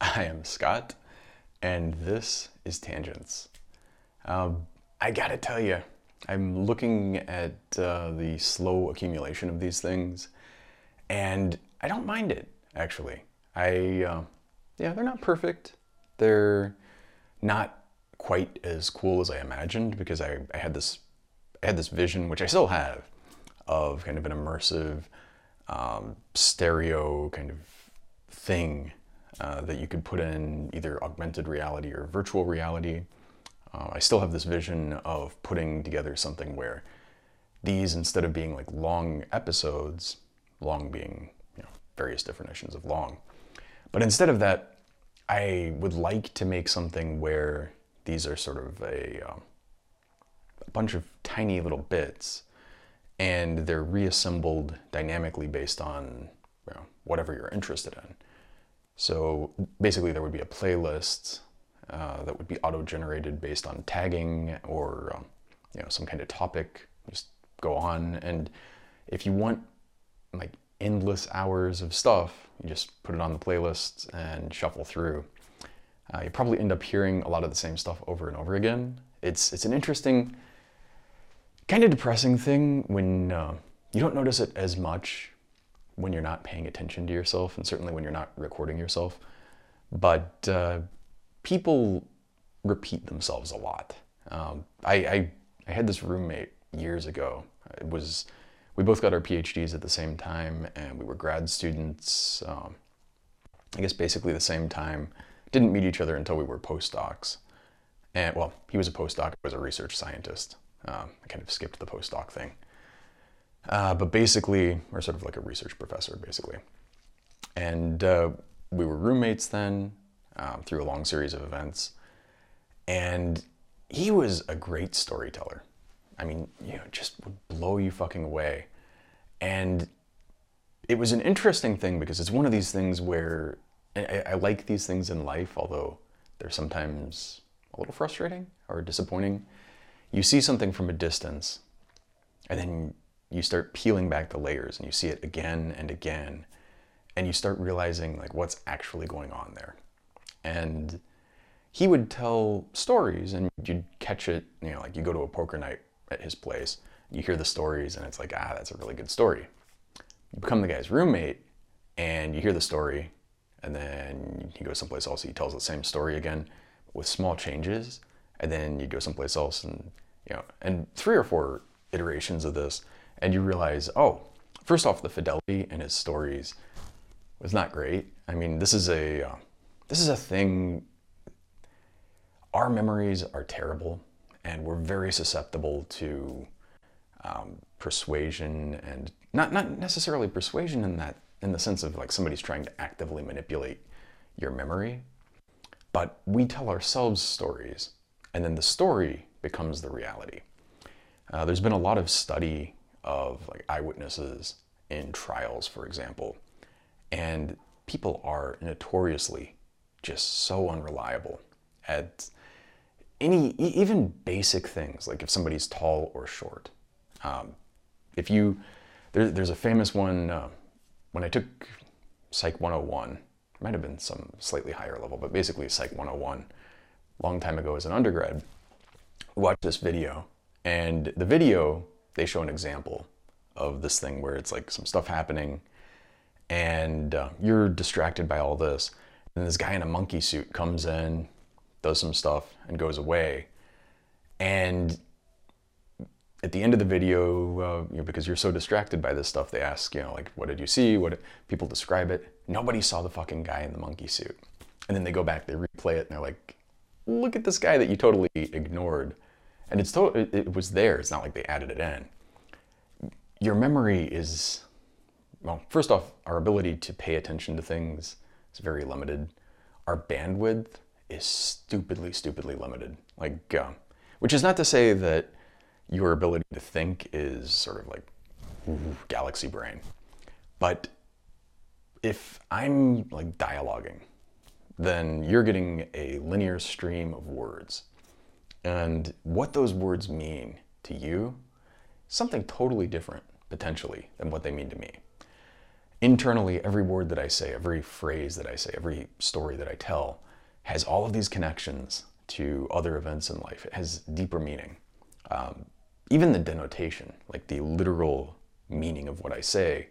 I am Scott, and this is Tangents. Um, I gotta tell you, I'm looking at uh, the slow accumulation of these things, and I don't mind it, actually. I, uh, yeah, they're not perfect. They're not quite as cool as I imagined because I, I had this I had this vision, which I still have, of kind of an immersive um, stereo kind of thing uh, that you could put in either augmented reality or virtual reality. Uh, I still have this vision of putting together something where these, instead of being like long episodes, long being you know, various definitions of long, but instead of that, I would like to make something where these are sort of a, um, a bunch of tiny little bits and they're reassembled dynamically based on you know, whatever you're interested in. So basically, there would be a playlist uh, that would be auto-generated based on tagging or um, you know some kind of topic. Just go on, and if you want like endless hours of stuff, you just put it on the playlist and shuffle through. Uh, you probably end up hearing a lot of the same stuff over and over again. It's it's an interesting, kind of depressing thing when uh, you don't notice it as much when you're not paying attention to yourself, and certainly when you're not recording yourself. But uh, people repeat themselves a lot. Um, I, I I had this roommate years ago. It was we both got our PhDs at the same time, and we were grad students. Um, I guess basically the same time. Didn't meet each other until we were postdocs. And well, he was a postdoc. I was a research scientist. Um, I kind of skipped the postdoc thing. Uh, but basically, we're sort of like a research professor, basically. And uh, we were roommates then um, through a long series of events. And he was a great storyteller. I mean, you know, just would blow you fucking away. And it was an interesting thing because it's one of these things where I, I like these things in life, although they're sometimes a little frustrating or disappointing. You see something from a distance, and then you start peeling back the layers and you see it again and again, and you start realizing like what's actually going on there. And he would tell stories, and you'd catch it, you know, like you go to a poker night at his place. You hear the stories, and it's like, ah, that's a really good story. You become the guy's roommate, and you hear the story, and then he goes someplace else. He tells the same story again with small changes, and then you go someplace else, and you know, and three or four iterations of this, and you realize, oh, first off, the fidelity in his stories was not great. I mean, this is a uh, this is a thing. Our memories are terrible and we're very susceptible to um, persuasion and not not necessarily persuasion in that in the sense of like somebody's trying to actively manipulate your memory, but we tell ourselves stories, and then the story becomes the reality. Uh, there's been a lot of study of like eyewitnesses in trials, for example, and people are notoriously just so unreliable at any even basic things like if somebody's tall or short. Um, if you there, there's a famous one uh, when I took Psych 101. It might have been some slightly higher level, but basically Psych 101, long time ago as an undergrad. Watched this video, and the video they show an example of this thing where it's like some stuff happening, and uh, you're distracted by all this, and this guy in a monkey suit comes in, does some stuff, and goes away. And at the end of the video, uh, you know, because you're so distracted by this stuff, they ask, you know, like, what did you see? What people describe it? Nobody saw the fucking guy in the monkey suit. And then they go back, they replay it, and they're like, look at this guy that you totally ignored. And it's to- it was there. It's not like they added it in. Your memory is, well, first off, our ability to pay attention to things is very limited. Our bandwidth is stupidly, stupidly limited. Like, uh, which is not to say that your ability to think is sort of like ooh, galaxy brain, but if I'm like dialoguing, then you're getting a linear stream of words, and what those words mean to you, something totally different potentially than what they mean to me. internally, every word that I say, every phrase that I say, every story that I tell has all of these connections to other events in life. It has deeper meaning. Um, even the denotation, like the literal meaning of what I say,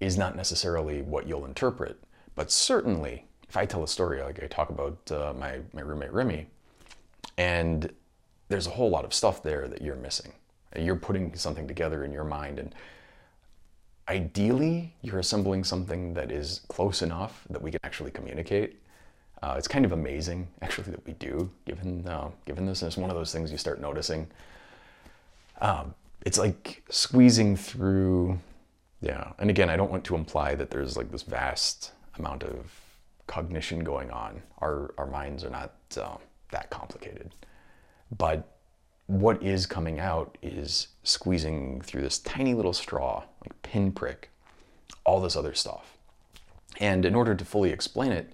is not necessarily what you'll interpret. But certainly, if I tell a story, like I talk about uh, my, my roommate Remy, and there's a whole lot of stuff there that you're missing. You're putting something together in your mind, and ideally, you're assembling something that is close enough that we can actually communicate. Uh, it's kind of amazing, actually, that we do, given uh, given this. And it's one of those things you start noticing. Um, it's like squeezing through, yeah. And again, I don't want to imply that there's like this vast amount of cognition going on. Our our minds are not uh, that complicated, but what is coming out is squeezing through this tiny little straw, like pinprick, all this other stuff. And in order to fully explain it,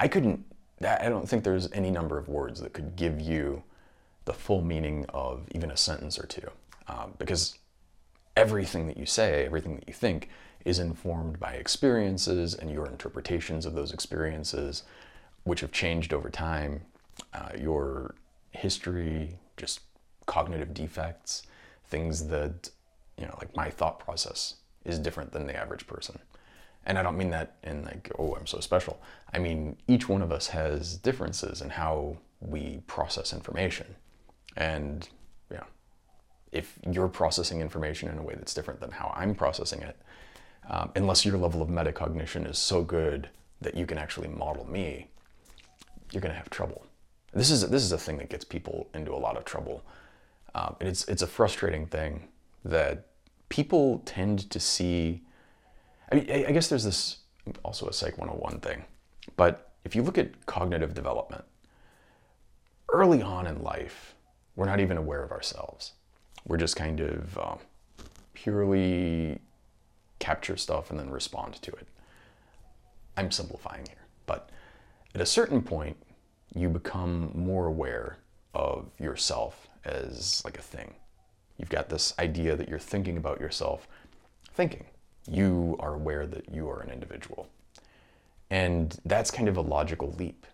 I couldn't, I don't think there's any number of words that could give you the full meaning of even a sentence or two. Um, because everything that you say, everything that you think, is informed by experiences and your interpretations of those experiences, which have changed over time. Uh, your history, just cognitive defects, things that, you know, like my thought process is different than the average person. And I don't mean that in like, oh, I'm so special. I mean, each one of us has differences in how we process information. And, you know, if you're processing information in a way that's different than how I'm processing it, um, unless your level of metacognition is so good that you can actually model me, you're going to have trouble. This is, this is a thing that gets people into a lot of trouble um, and it's, it's a frustrating thing that people tend to see. I mean, I guess there's this also a Psych 101 thing, but if you look at cognitive development, early on in life, we're not even aware of ourselves. We're just kind of um, purely capture stuff and then respond to it. I'm simplifying here, but at a certain point, you become more aware of yourself as like a thing. You've got this idea that you're thinking about yourself thinking. You are aware that you are an individual. And that's kind of a logical leap.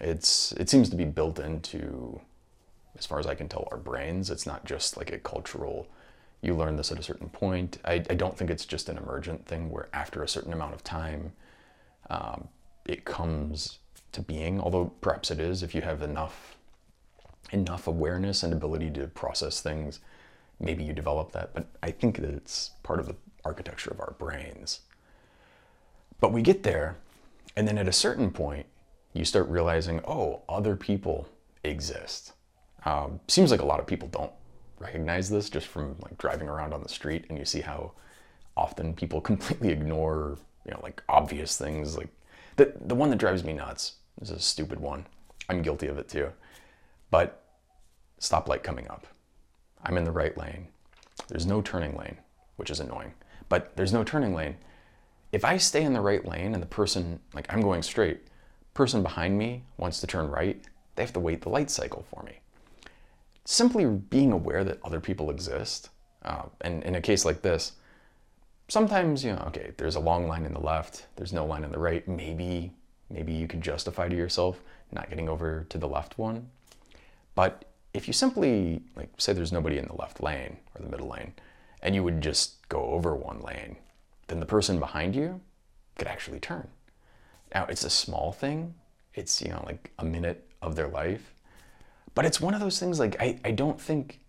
It's it seems to be built into as far as I can tell our brains. It's not just like a cultural you learn this at a certain point. I, I don't think it's just an emergent thing where after a certain amount of time um, it comes to being, although perhaps it is if you have enough enough awareness and ability to process things, maybe you develop that. But I think that it's part of the architecture of our brains. But we get there, and then at a certain point, you start realizing, oh, other people exist. Um, seems like a lot of people don't recognize this just from like driving around on the street, and you see how often people completely ignore, you know, like obvious things. Like the the one that drives me nuts is a stupid one. I'm guilty of it too. But stoplight coming up. I'm in the right lane. There's no turning lane, which is annoying, but there's no turning lane. If I stay in the right lane and the person, like I'm going straight, person behind me wants to turn right, they have to wait the light cycle for me. Simply being aware that other people exist, uh, and in a case like this, sometimes, you know, okay, there's a long line in the left, there's no line in the right, maybe, maybe you can justify to yourself not getting over to the left one. But if you simply, like, say there's nobody in the left lane or the middle lane, and you would just go over one lane, then the person behind you could actually turn. Now, it's a small thing. It's, you know, like a minute of their life. But it's one of those things, like, I, I don't think,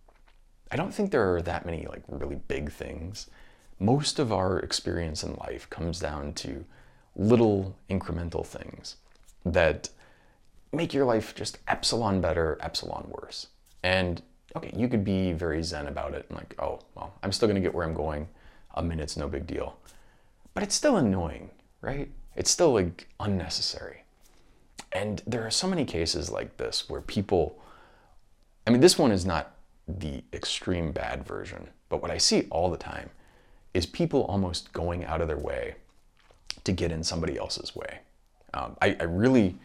I don't think there are that many, like, really big things. Most of our experience in life comes down to little incremental things that make your life just epsilon better, epsilon worse. And okay, you could be very zen about it and like, oh, well, I'm still gonna get where I'm going. A minute's no big deal. But it's still annoying, right? It's still like unnecessary. And there are so many cases like this where people, I mean, this one is not the extreme bad version, but what I see all the time is people almost going out of their way to get in somebody else's way. Um, I, I really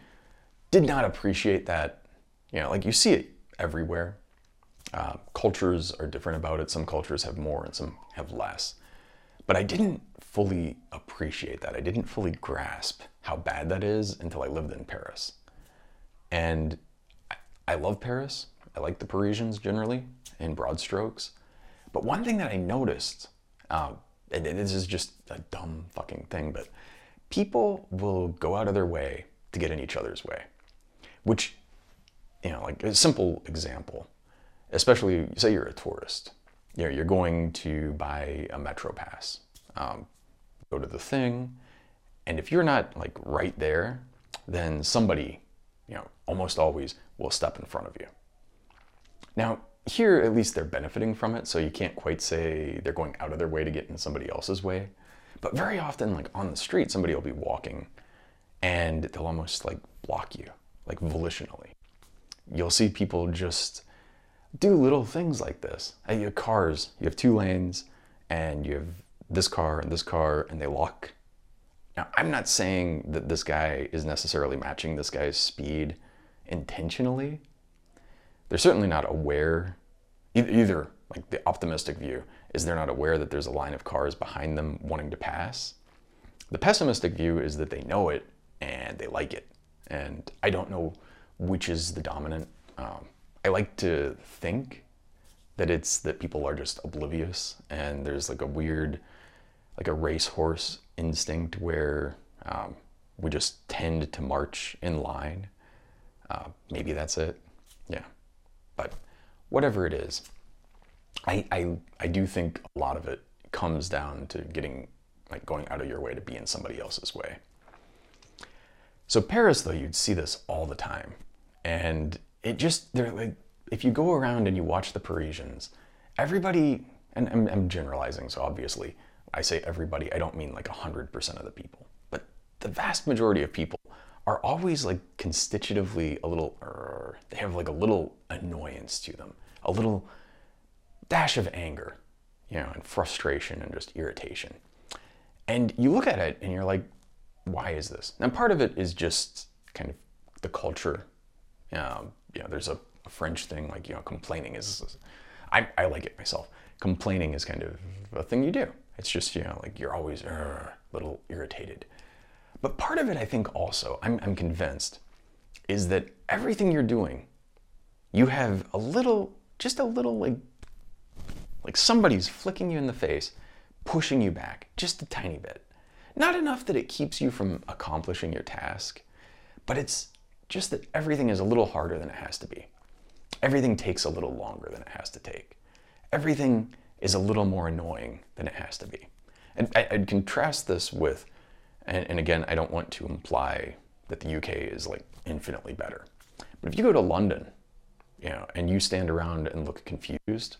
did not appreciate that. You know, like you see it everywhere. Uh, cultures are different about it. Some cultures have more and some have less. But I didn't fully appreciate that. I didn't fully grasp how bad that is until I lived in Paris. And I, I love Paris. I like the Parisians generally in broad strokes. But one thing that I noticed, and this is just a dumb fucking thing, but people will go out of their way to get in each other's way. Which, you know, like a simple example, especially say you're a tourist, you know, you're going to buy a metro pass, um, go to the thing, and if you're not like right there, then somebody, you know, almost always will step in front of you. Now, here at least they're benefiting from it, so you can't quite say they're going out of their way to get in somebody else's way. But very often, like on the street, somebody will be walking and they'll almost like block you, like volitionally. You'll see people just do little things like this. You have cars, you have two lanes, and you have this car and this car, and they lock. Now, I'm not saying that this guy is necessarily matching this guy's speed intentionally. They're certainly not aware, either, like the optimistic view is they're not aware that there's a line of cars behind them wanting to pass. The pessimistic view is that they know it and they like it. And I don't know which is the dominant. Um, I like to think that it's that people are just oblivious and there's like a weird, like a racehorse instinct where um, we just tend to march in line. Uh, maybe that's it. Yeah. But whatever it is, I, I, I do think a lot of it comes down to getting, like going out of your way to be in somebody else's way. So Paris, though, you'd see this all the time. And it just, they're like, if you go around and you watch the Parisians, everybody, and I'm, I'm generalizing, so obviously I say everybody, I don't mean like 100% of the people, but the vast majority of people are always like constitutively a little, they have like a little annoyance to them, a little dash of anger, you know, and frustration and just irritation. And you look at it and you're like, why is this? Now, part of it is just kind of the culture. Um, you know, there's a, a, French thing like, you know, complaining is, I, I like it myself. Complaining is kind of a thing you do. It's just, you know, like you're always a little irritated. But part of it, I think also, I'm, I'm convinced, is that everything you're doing, you have a little, just a little like like somebody's flicking you in the face, pushing you back just a tiny bit. Not enough that it keeps you from accomplishing your task, but it's just that everything is a little harder than it has to be. Everything takes a little longer than it has to take. Everything is a little more annoying than it has to be. And I, would contrast this with, and, and again, I don't want to imply that the UK is like infinitely better. But if you go to London, you know, and you stand around and look confused,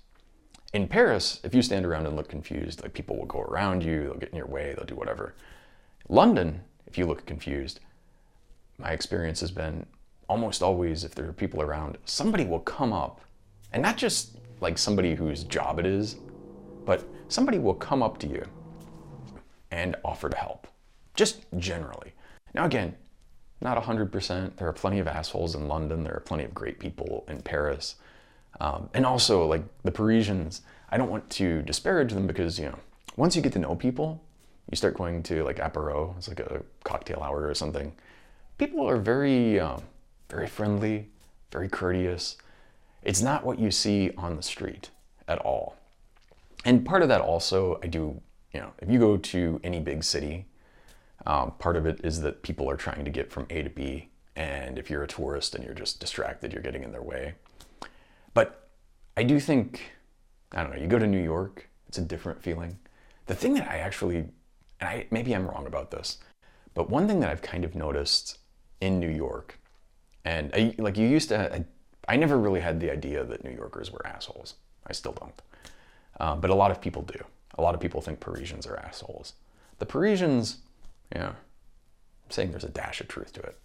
in Paris, if you stand around and look confused, like people will go around you, they'll get in your way, they'll do whatever. London, if you look confused, my experience has been almost always if there are people around, somebody will come up, and not just like somebody whose job it is, but somebody will come up to you and offer to help, just generally. Now, again, not 100%. There are plenty of assholes in London, there are plenty of great people in Paris. Um, and also, like the Parisians, I don't want to disparage them because, you know, once you get to know people, you start going to like apéro, it's like a cocktail hour or something. People are very, um, very friendly, very courteous. It's not what you see on the street at all. And part of that also, I do, you know, if you go to any big city, um, part of it is that people are trying to get from A to B. And if you're a tourist and you're just distracted, you're getting in their way. But I do think, I don't know, you go to New York, it's a different feeling. The thing that I actually, and I, maybe I'm wrong about this, but one thing that I've kind of noticed in New York, and I, like you used to, I, I, never really had the idea that New Yorkers were assholes. I still don't. Uh, but a lot of people do. A lot of people think Parisians are assholes. The Parisians, yeah, I'm saying there's a dash of truth to it.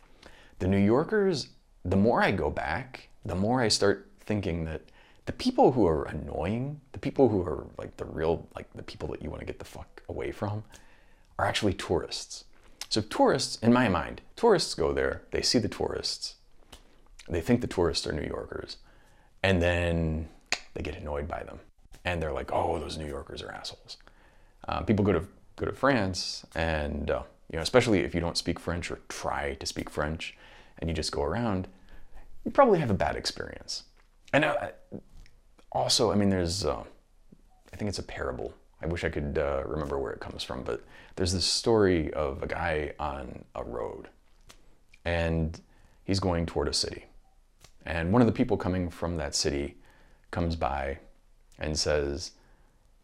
The New Yorkers, the more I go back, the more I start thinking that the people who are annoying, the people who are like the real, like the people that you want to get the fuck away from, are actually tourists. So, tourists, in my mind, tourists go there, they see the tourists, they think the tourists are New Yorkers, and then they get annoyed by them. And they're like, oh, those New Yorkers are assholes. Uh, people go to go to France, and uh, you know, especially if you don't speak French or try to speak French, and you just go around, you probably have a bad experience. And uh, also, I mean, there's, uh, I think it's a parable. I wish I could uh, remember where it comes from, but there's this story of a guy on a road, and he's going toward a city. And one of the people coming from that city comes by and says,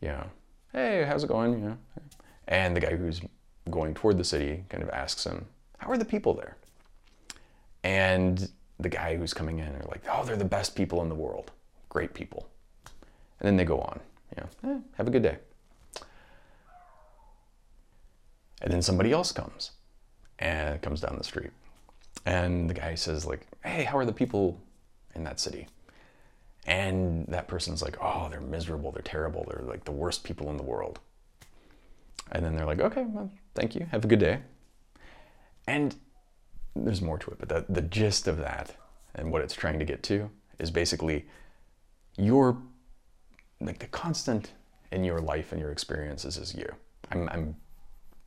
you know, hey, how's it going? You know, and the guy who's going toward the city kind of asks him, how are the people there? And the guy who's coming in are like, oh, they're the best people in the world, great people. And then they go on, you know, eh, have a good day. And then somebody else comes and comes down the street. And the guy says, like, hey, how are the people in that city? And that person's like, oh, they're miserable, they're terrible, they're like the worst people in the world. And then they're like, okay, well, thank you, have a good day. And there's more to it, but the, the gist of that and what it's trying to get to is basically your, like the constant in your life and your experiences is you. I'm, I'm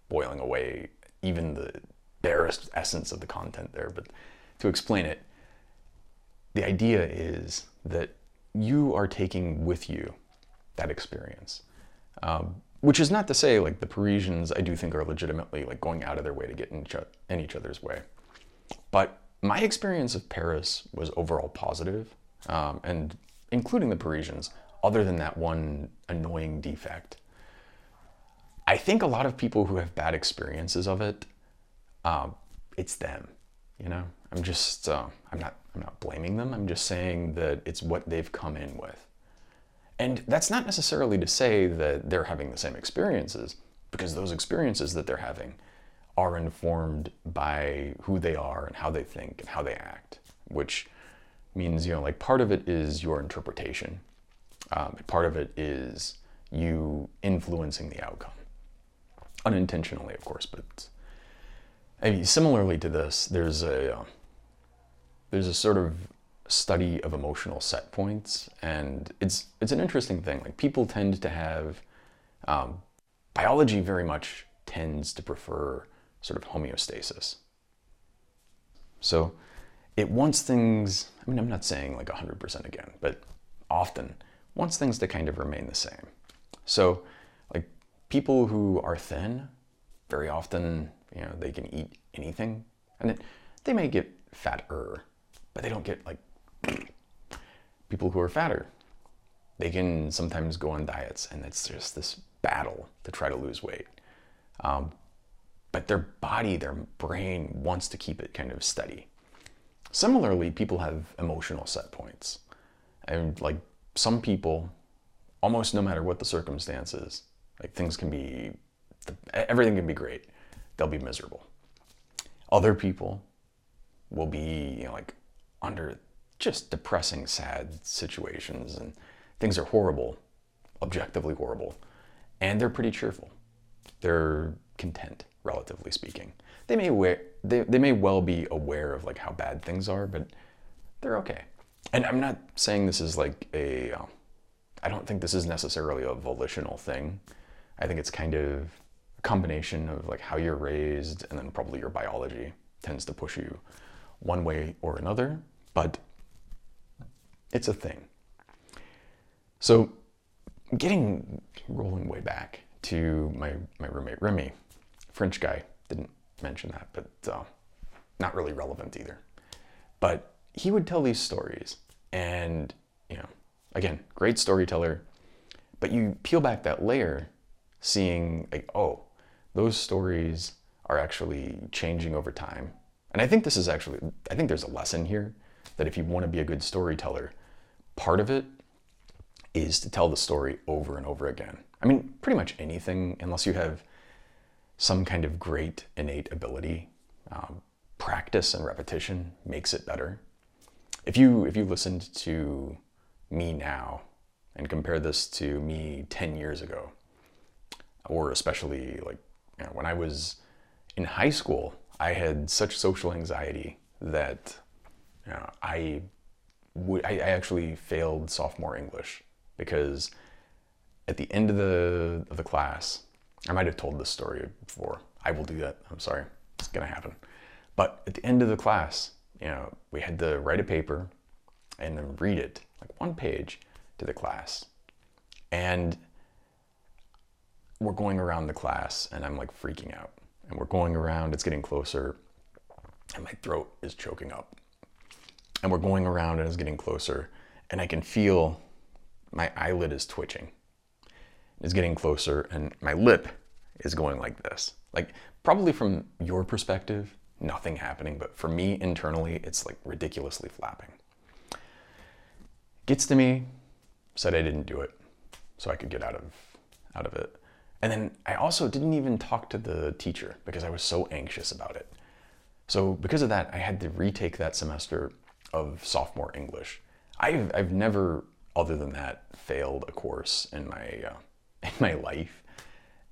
boiling away even the barest essence of the content there, but to explain it, the idea is that you are taking with you that experience. Um, which is not to say like the Parisians, I do think are legitimately like going out of their way to get in each, in each other's way. But my experience of Paris was overall positive, um, and including the Parisians, other than that one annoying defect. I think a lot of people who have bad experiences of it, um, it's them. You know, I'm just, uh, I'm not, I'm not blaming them. I'm just saying that it's what they've come in with. And that's not necessarily to say that they're having the same experiences, because those experiences that they're having are informed by who they are and how they think and how they act, which means, you know, like part of it is your interpretation, um, part of it is you influencing the outcome. Unintentionally, of course, but I mean, similarly to this, there's a uh, there's a sort of study of emotional set points, and it's it's an interesting thing. Like people tend to have um, biology very much tends to prefer sort of homeostasis. So it wants things. I mean, I'm not saying like 100% again, but often wants things to kind of remain the same. So like people who are thin, very often, you know, they can eat anything, and it, they may get fatter, but they don't get like people who are fatter. They can sometimes go on diets, and it's just this battle to try to lose weight. Um, but their body, their brain wants to keep it kind of steady. Similarly, people have emotional set points. And like some people, almost no matter what the circumstances, like things can be, everything can be great. They'll be miserable. Other people will be, you know, like under just depressing, sad situations and things are horrible, objectively horrible, and they're pretty cheerful. They're content, relatively speaking. They may they, they may well be aware of like how bad things are, but they're okay. And I'm not saying this is like a. Uh, I don't think this is necessarily a volitional thing. I think it's kind of a combination of like how you're raised and then probably your biology tends to push you one way or another. But it's a thing. So, getting rolling way back to my, my roommate Remy, French guy, didn't mention that, but uh, not really relevant either. But he would tell these stories, and you know, again, great storyteller. But you peel back that layer, seeing like, oh, those stories are actually changing over time. And I think this is actually, I think there's a lesson here that if you want to be a good storyteller, part of it is to tell the story over and over again. I mean, pretty much anything, unless you have some kind of great innate ability, um, practice and repetition makes it better. If you if you listened to me now and compare this to me 10 years ago, or especially like you know, when I was in high school, I had such social anxiety that you know, I I, actually failed sophomore English because at the end of the of the class, I might have told this story before. I will do that. I'm sorry. It's going to happen. But at the end of the class, you know, we had to write a paper and then read it, like one page, to the class. And we're going around the class and I'm like freaking out. And we're going around, it's getting closer, and my throat is choking up. And we're going around and it's getting closer, and I can feel my eyelid is twitching. It's getting closer, and my lip is going like this. Like, probably from your perspective, nothing happening, but for me internally, it's like ridiculously flapping. Gets to me, said I didn't do it, so I could get out of out of it. And then I also didn't even talk to the teacher because I was so anxious about it. So because of that, I had to retake that semester of sophomore English. I've, I've never, other than that, failed a course in my, uh, in my life.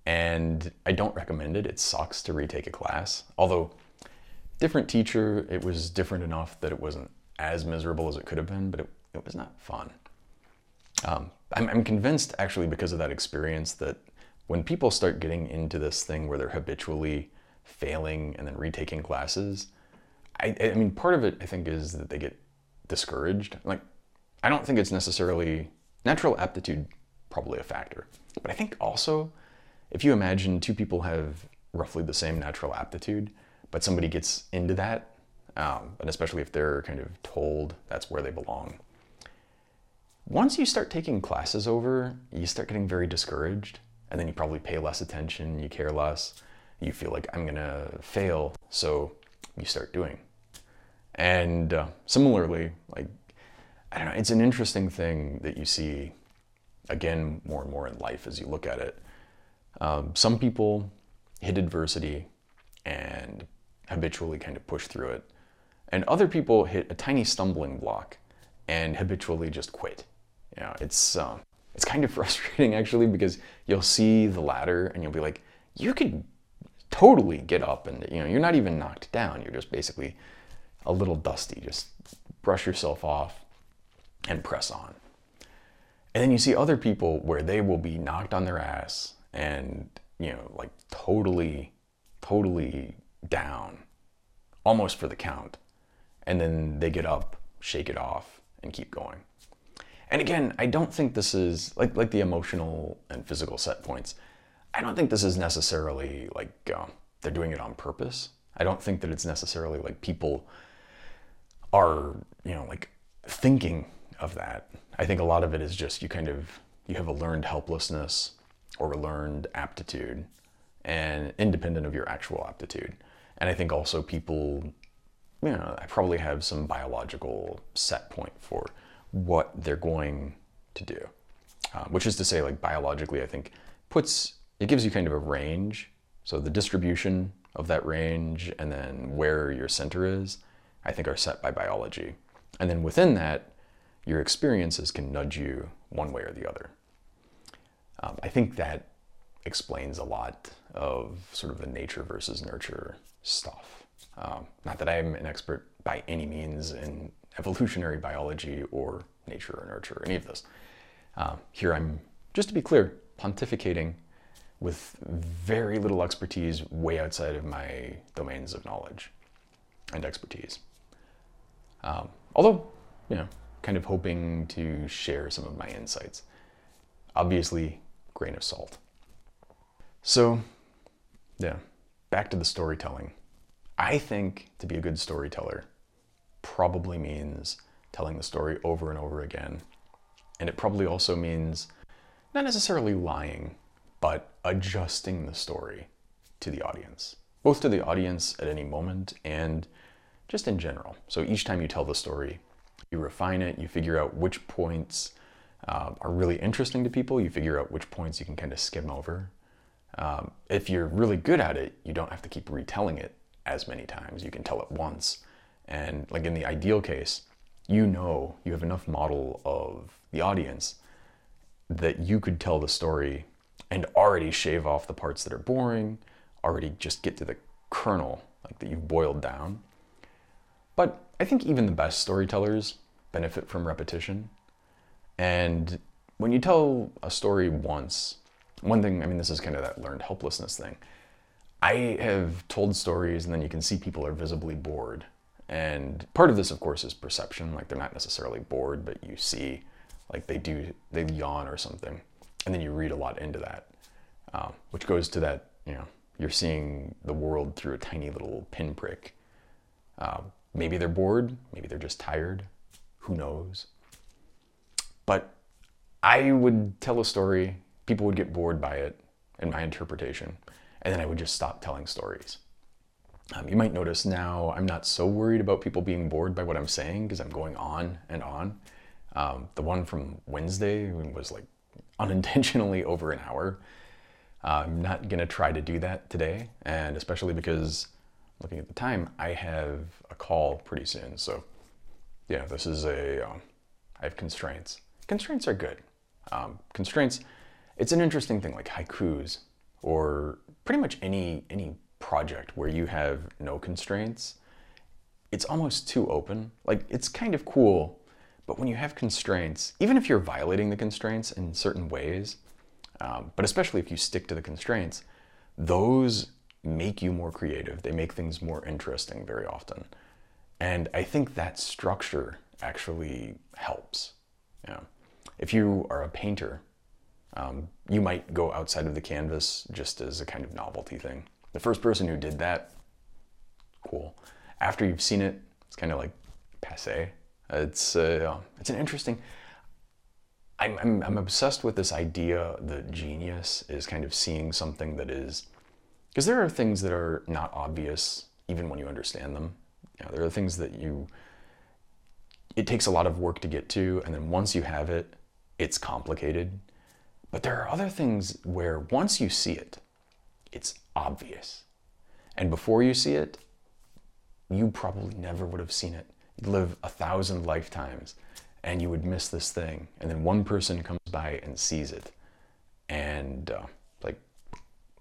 And I don't recommend it. It sucks to retake a class. Although, different teacher, it was different enough that it wasn't as miserable as it could have been, but it, it was not fun. Um, I'm, I'm convinced, actually, because of that experience, that when people start getting into this thing where they're habitually failing and then retaking classes, I, I mean, part of it I think is that they get discouraged. Like, I don't think it's necessarily natural aptitude, probably a factor, but I think also if you imagine two people have roughly the same natural aptitude, but somebody gets into that, um, and especially if they're kind of told that's where they belong. Once you start taking classes over, you start getting very discouraged and then you probably pay less attention, you care less, you feel like I'm gonna fail, so you start doing. And uh, similarly, like, I don't know, it's an interesting thing that you see again more and more in life as you look at it. Um, some people hit adversity and habitually kind of push through it, and other people hit a tiny stumbling block and habitually just quit. You know, it's um, it's kind of frustrating actually because you'll see the latter and you'll be like, you could totally get up and you know you're not even knocked down. You're just basically a little dusty. Just brush yourself off and press on. And then you see other people where they will be knocked on their ass and you know like totally, totally down, almost for the count, and then they get up, shake it off, and keep going. And again, I don't think this is like like the emotional and physical set points. I don't think this is necessarily like um, they're doing it on purpose. I don't think that it's necessarily like people are you know like thinking of that. I think a lot of it is just you kind of you have a learned helplessness or a learned aptitude and independent of your actual aptitude. And I think also people, you know, I probably have some biological set point for what they're going to do. Uh, which is to say, like biologically, I think puts it gives you kind of a range. So the distribution of that range and then where your center is, I think are set by biology. And then within that, your experiences can nudge you one way or the other. Um, I think that explains a lot of sort of the nature versus nurture stuff. Um, not that I'm an expert by any means in evolutionary biology or nature or nurture or any of this. Uh, here I'm, just to be clear, pontificating with very little expertise way outside of my domains of knowledge and expertise. Um, although, you know, kind of hoping to share some of my insights. Obviously, grain of salt. So, yeah, back to the storytelling. I think to be a good storyteller, probably means telling the story over and over again. And it probably also means not necessarily lying, but adjusting the story to the audience, both to the audience at any moment and just in general. So each time you tell the story, you refine it, you figure out which points uh, are really interesting to people, you figure out which points you can kind of skim over. Um, if you're really good at it, you don't have to keep retelling it as many times. You can tell it once and like in the ideal case, you know you have enough model of the audience that you could tell the story and already shave off the parts that are boring, already just get to the kernel, like that you've boiled down. But I think even the best storytellers benefit from repetition. And when you tell a story once one thing, I mean, this is kind of that learned helplessness thing. I have told stories and then you can see people are visibly bored. And part of this, of course, is perception. Like they're not necessarily bored, but you see, like they do, they yawn or something. And then you read a lot into that, um, which goes to that, you know, you're seeing the world through a tiny little pinprick. Uh, maybe they're bored, maybe they're just tired, who knows. But I would tell a story, people would get bored by it and my interpretation, and then I would just stop telling stories. Um, you might notice now I'm not so worried about people being bored by what I'm saying because I'm going on and on. Um, the one from Wednesday was like unintentionally over an hour. Uh, I'm not going to try to do that today, and especially because looking at the time, I have call pretty soon. So, yeah, this is a. Um, I have constraints. Constraints are good. Um, constraints, it's an interesting thing like haikus or pretty much any any project where you have no constraints. It's almost too open. Like it's kind of cool, but when you have constraints, even if you're violating the constraints in certain ways, um, but especially if you stick to the constraints, those make you more creative. They make things more interesting very often. And I think that structure actually helps. Know, if you are a painter, um, you might go outside of the canvas just as a kind of novelty thing. The first person who did that, cool. After you've seen it, it's kind of like passe. It's uh, it's an interesting. I'm, I'm I'm obsessed with this idea that genius is kind of seeing something that is, because there are things that are not obvious even when you understand them. You know, there are things that you. It takes a lot of work to get to, and then once you have it, it's complicated. But there are other things where once you see it, it's obvious. And before you see it, you probably never would have seen it. You'd live a thousand lifetimes and you would miss this thing. And then one person comes by and sees it. And uh, like,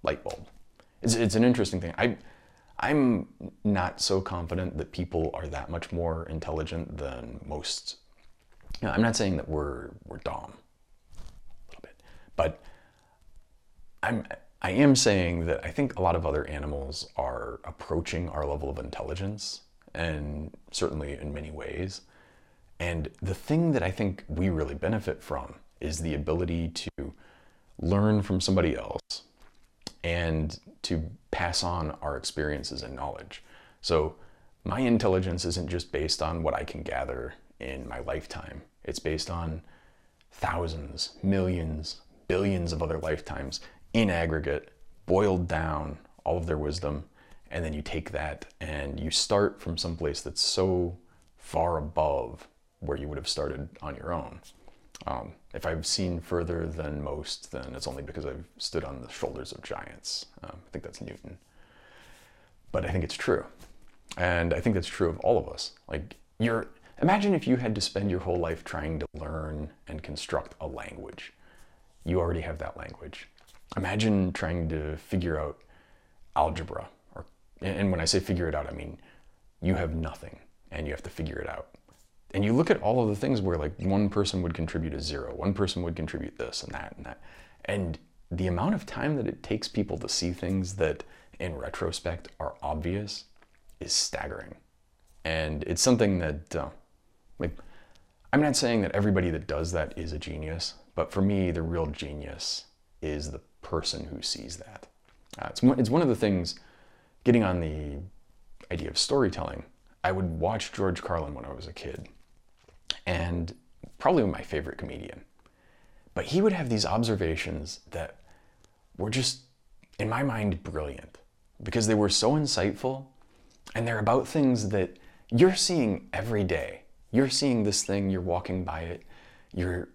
light bulb. It's, it's an interesting thing. I, I'm not so confident that people are that much more intelligent than most. You know, I'm not saying that we're, we're dumb, a little bit, but I'm, I am saying that I think a lot of other animals are approaching our level of intelligence, and certainly in many ways. And the thing that I think we really benefit from is the ability to learn from somebody else and to pass on our experiences and knowledge. So, my intelligence isn't just based on what I can gather in my lifetime, it's based on thousands, millions, billions of other lifetimes in aggregate, boiled down all of their wisdom, and then you take that and you start from some place that's so far above where you would have started on your own. Um, if I've seen further than most, then it's only because I've stood on the shoulders of giants. Um, I think that's Newton. But I think it's true. And I think that's true of all of us. Like, you're, imagine if you had to spend your whole life trying to learn and construct a language. You already have that language. Imagine trying to figure out algebra, or and when I say figure it out, I mean you have nothing and you have to figure it out. And you look at all of the things where like one person would contribute a zero, one person would contribute this and that and that. And the amount of time that it takes people to see things that in retrospect are obvious is staggering. And it's something that, uh, like, I'm not saying that everybody that does that is a genius, but for me, the real genius is the person who sees that. Uh, it's, it's one of the things, getting on the idea of storytelling, I would watch George Carlin when I was a kid, and probably my favorite comedian. But he would have these observations that were just, in my mind, brilliant because they were so insightful and they're about things that you're seeing every day. You're seeing this thing, you're walking by it, you're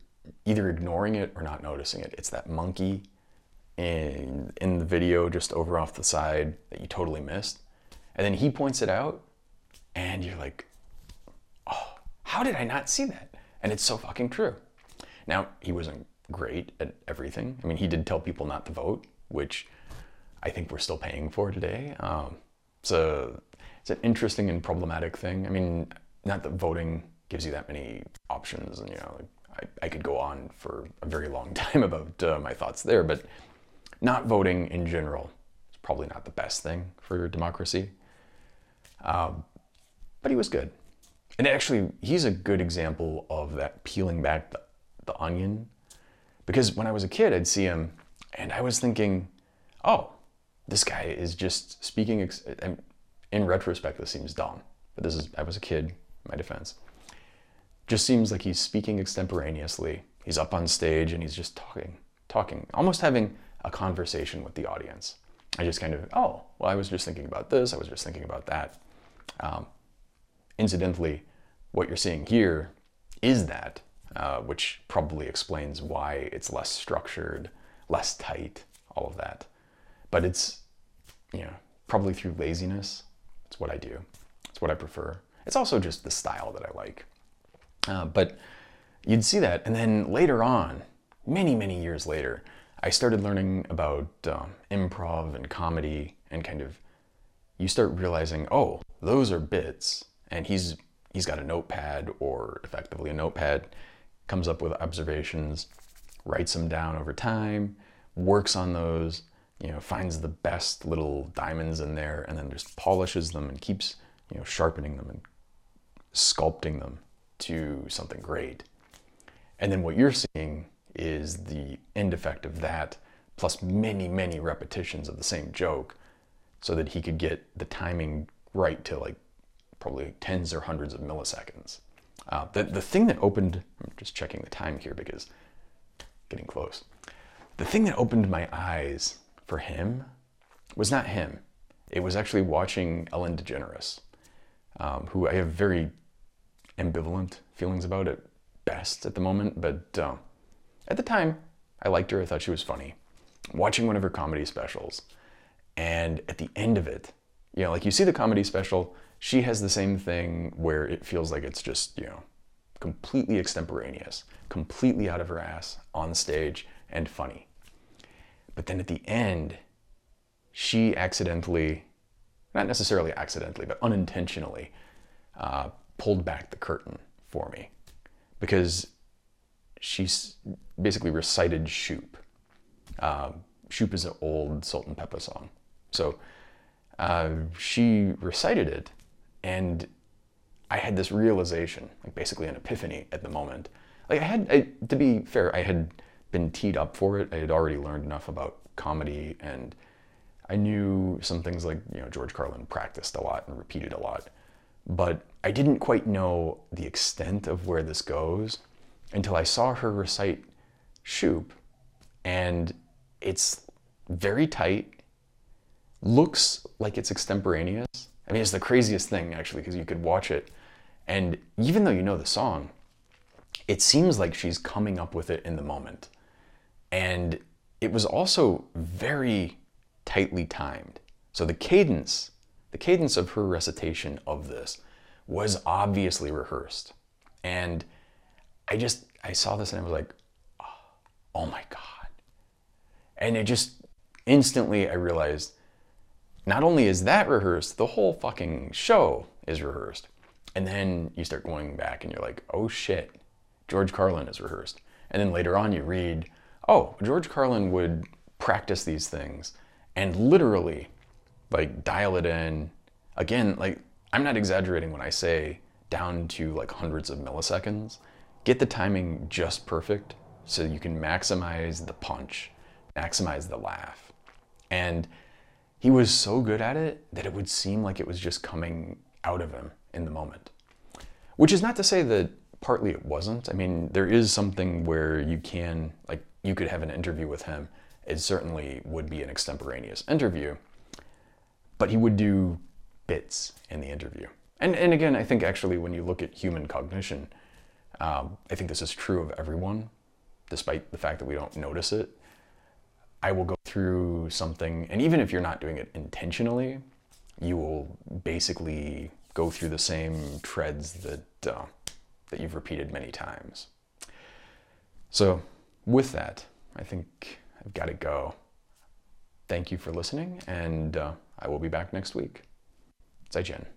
either ignoring it or not noticing it. It's that monkey in, in the video just over off the side that you totally missed. And then he points it out, and you're like, how did I not see that? And it's so fucking true. Now, he wasn't great at everything. I mean, he did tell people not to vote, which I think we're still paying for today. Um, so it's an interesting and problematic thing. I mean, not that voting gives you that many options, and you know, I, I could go on for a very long time about uh, my thoughts there, but not voting in general is probably not the best thing for democracy. Um, but he was good. And actually, he's a good example of that peeling back the, the onion. Because when I was a kid, I'd see him and I was thinking, oh, this guy is just speaking. Ex- in retrospect, this seems dumb. But this is, I was a kid, my defense. Just seems like he's speaking extemporaneously. He's up on stage and he's just talking, talking, almost having a conversation with the audience. I just kind of, oh, well, I was just thinking about this, I was just thinking about that. Um, incidentally, what you're seeing here is that, uh, which probably explains why it's less structured, less tight, all of that. But it's, you know, probably through laziness. It's what I do. It's what I prefer. It's also just the style that I like. Uh, but you'd see that. And then later on, many, many years later, I started learning about um, improv and comedy and kind of you start realizing, oh, those are bits, and he's he's got a notepad or effectively a notepad, comes up with observations, writes them down over time, works on those, you know, finds the best little diamonds in there, and then just polishes them and keeps you know sharpening them and sculpting them to something great. And then what you're seeing is the end effect of that, plus many, many repetitions of the same joke, so that he could get the timing right to like probably tens or hundreds of milliseconds. Uh, the, the thing that opened, I'm just checking the time here because getting close. The thing that opened my eyes for him was not him. It was actually watching Ellen DeGeneres, um, who I have very ambivalent feelings about at best at the moment, but uh, at the time, I liked her. I thought she was funny. Watching one of her comedy specials, and at the end of it, you know, like you see the comedy special, she has the same thing where it feels like it's just, you know, completely extemporaneous, completely out of her ass on stage and funny. But then at the end, she accidentally, not necessarily accidentally, but unintentionally, uh, pulled back the curtain for me because she basically recited Shoop. Uh, Shoop is an old Salt-N-Pepa song. So uh, she recited it, and I had this realization, like basically an epiphany at the moment. Like I had, I, to be fair, I had been teed up for it. I had already learned enough about comedy, and I knew some things like you know George Carlin practiced a lot and repeated a lot, but I didn't quite know the extent of where this goes until I saw her recite Shoop, and it's very tight, looks like it's extemporaneous. I mean, it's the craziest thing actually because you could watch it, and even though you know the song, it seems like she's coming up with it in the moment. And it was also very tightly timed. So the cadence, the cadence of her recitation of this was obviously rehearsed. And I just, I saw this and I was like, oh, oh my God. And it just instantly I realized not only is that rehearsed, the whole fucking show is rehearsed. And then you start going back and you're like, oh shit, George Carlin is rehearsed. And then later on you read, oh, George Carlin would practice these things and literally like dial it in. Again, like I'm not exaggerating when I say down to like hundreds of milliseconds. Get the timing just perfect so you can maximize the punch, maximize the laugh. And he was so good at it that it would seem like it was just coming out of him in the moment. Which is not to say that partly it wasn't. I mean, there is something where you can, like, you could have an interview with him. It certainly would be an extemporaneous interview, but he would do bits in the interview. And, and again, I think actually when you look at human cognition, um, I think this is true of everyone, despite the fact that we don't notice it. I will go through something, and even if you're not doing it intentionally, you will basically go through the same treads that uh, that you've repeated many times. So, with that, I think I've got to go. Thank you for listening, and uh, I will be back next week. 再见。